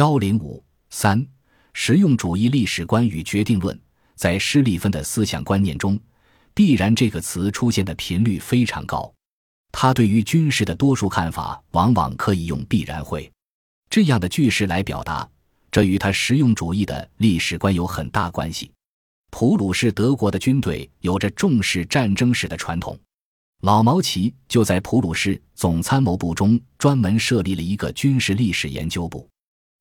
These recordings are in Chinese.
幺零五三实用主义历史观与决定论，在施利芬的思想观念中，“必然”这个词出现的频率非常高。他对于军事的多数看法，往往可以用“必然会”这样的句式来表达，这与他实用主义的历史观有很大关系。普鲁士德国的军队有着重视战争史的传统，老毛奇就在普鲁士总参谋部中专门设立了一个军事历史研究部。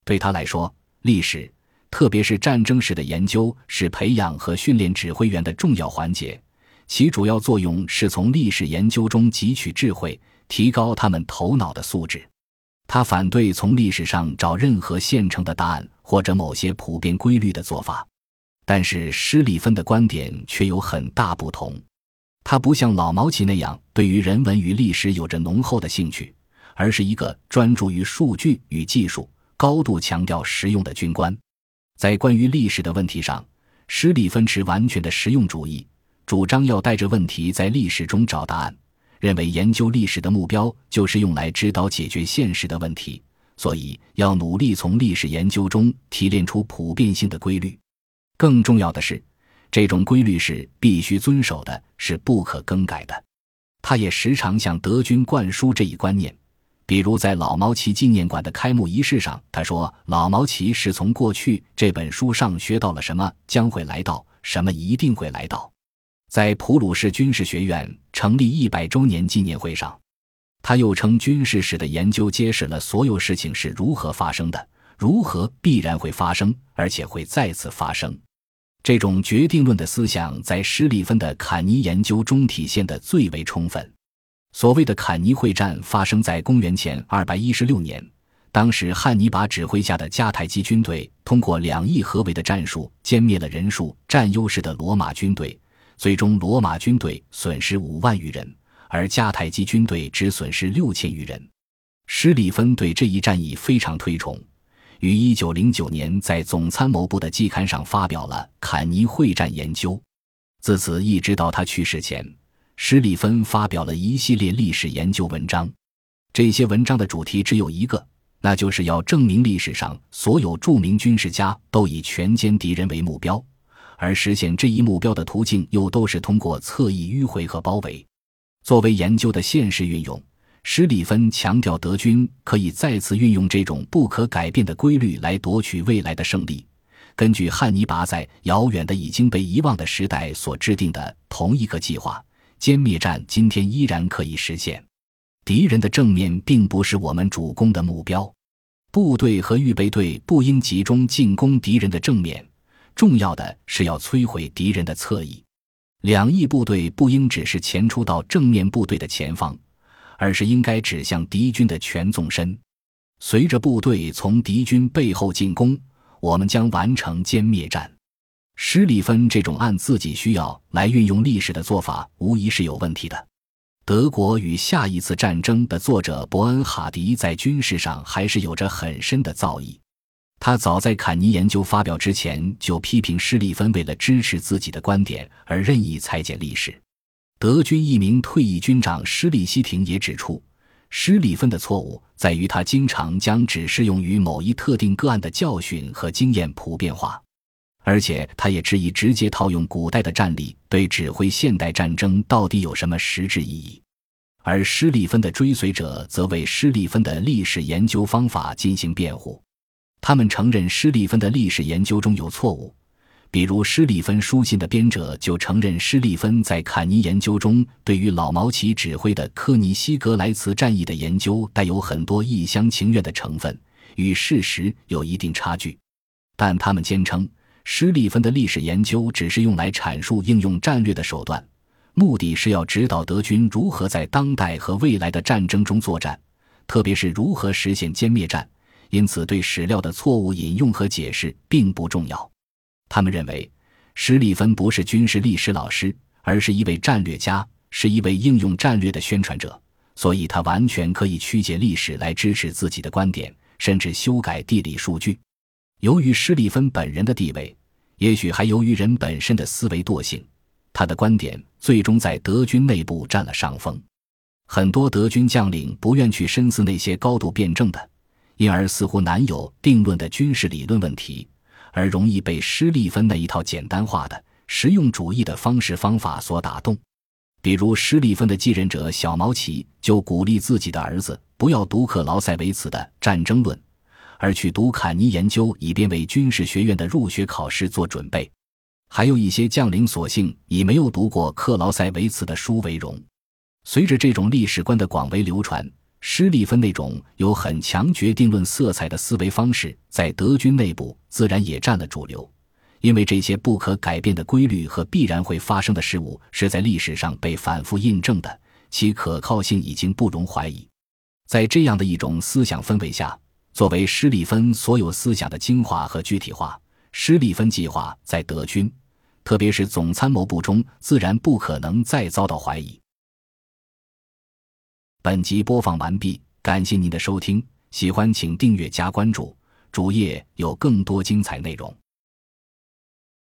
对他来说，历史，特别是战争史的研究，是培养和训练指挥员的重要环节。其主要作用是从历史研究中汲取智慧，提高他们头脑的素质。他反对从历史上找任何现成的答案或者某些普遍规律的做法。但是施里芬的观点却有很大不同。他不像老毛奇那样对于人文与历史有着浓厚的兴趣，而是一个专注于数据与技术。高度强调实用的军官，在关于历史的问题上，施里芬持完全的实用主义，主张要带着问题在历史中找答案，认为研究历史的目标就是用来指导解决现实的问题，所以要努力从历史研究中提炼出普遍性的规律。更重要的是，这种规律是必须遵守的，是不可更改的。他也时常向德军灌输这一观念。比如在老毛奇纪念馆的开幕仪式上，他说：“老毛奇是从过去这本书上学到了什么将会来到，什么一定会来到。”在普鲁士军事学院成立一百周年纪念会上，他又称军事史的研究揭示了所有事情是如何发生的，如何必然会发生，而且会再次发生。这种决定论的思想在施里芬的坎尼研究中体现的最为充分。所谓的坎尼会战发生在公元前二百一十六年，当时汉尼拔指挥下的迦太基军队通过两翼合围的战术歼灭了人数占优势的罗马军队，最终罗马军队损失五万余人，而迦太基军队只损失六千余人。施里芬对这一战役非常推崇，于一九零九年在总参谋部的季刊上发表了《坎尼会战研究》，自此一直到他去世前。施里芬发表了一系列历史研究文章，这些文章的主题只有一个，那就是要证明历史上所有著名军事家都以全歼敌人为目标，而实现这一目标的途径又都是通过侧翼迂回和包围。作为研究的现实运用，施里芬强调德军可以再次运用这种不可改变的规律来夺取未来的胜利。根据汉尼拔在遥远的已经被遗忘的时代所制定的同一个计划。歼灭战今天依然可以实现，敌人的正面并不是我们主攻的目标，部队和预备队不应集中进攻敌人的正面，重要的是要摧毁敌人的侧翼。两翼部队不应只是前出到正面部队的前方，而是应该指向敌军的全纵深。随着部队从敌军背后进攻，我们将完成歼灭战。施里芬这种按自己需要来运用历史的做法，无疑是有问题的。德国与下一次战争的作者伯恩哈迪在军事上还是有着很深的造诣。他早在坎尼研究发表之前就批评施里芬为了支持自己的观点而任意裁剪历史。德军一名退役军长施里希廷也指出，施里芬的错误在于他经常将只适用于某一特定个案的教训和经验普遍化。而且，他也质疑直接套用古代的战例对指挥现代战争到底有什么实质意义。而施利芬的追随者则为施利芬的历史研究方法进行辩护，他们承认施利芬的历史研究中有错误，比如施利芬书信的编者就承认施利芬在坎尼研究中对于老毛奇指挥的科尼西格莱茨战役的研究带有很多一厢情愿的成分，与事实有一定差距，但他们坚称。施利芬的历史研究只是用来阐述应用战略的手段，目的是要指导德军如何在当代和未来的战争中作战，特别是如何实现歼灭战。因此，对史料的错误引用和解释并不重要。他们认为，施利芬不是军事历史老师，而是一位战略家，是一位应用战略的宣传者，所以他完全可以曲解历史来支持自己的观点，甚至修改地理数据。由于施利芬本人的地位。也许还由于人本身的思维惰性，他的观点最终在德军内部占了上风。很多德军将领不愿去深思那些高度辩证的、因而似乎难有定论的军事理论问题，而容易被施利芬那一套简单化的实用主义的方式方法所打动。比如，施利芬的继任者小毛奇就鼓励自己的儿子不要读克劳塞维茨的《战争论》，而去读坎尼研究，以便为军事学院的入学考试做准备。还有一些将领索性以没有读过克劳塞维茨的书为荣。随着这种历史观的广为流传，施利芬那种有很强决定论色彩的思维方式在德军内部自然也占了主流。因为这些不可改变的规律和必然会发生的事物是在历史上被反复印证的，其可靠性已经不容怀疑。在这样的一种思想氛围下，作为施利芬所有思想的精华和具体化，施利芬计划在德军，特别是总参谋部中，自然不可能再遭到怀疑。本集播放完毕，感谢您的收听，喜欢请订阅加关注，主页有更多精彩内容。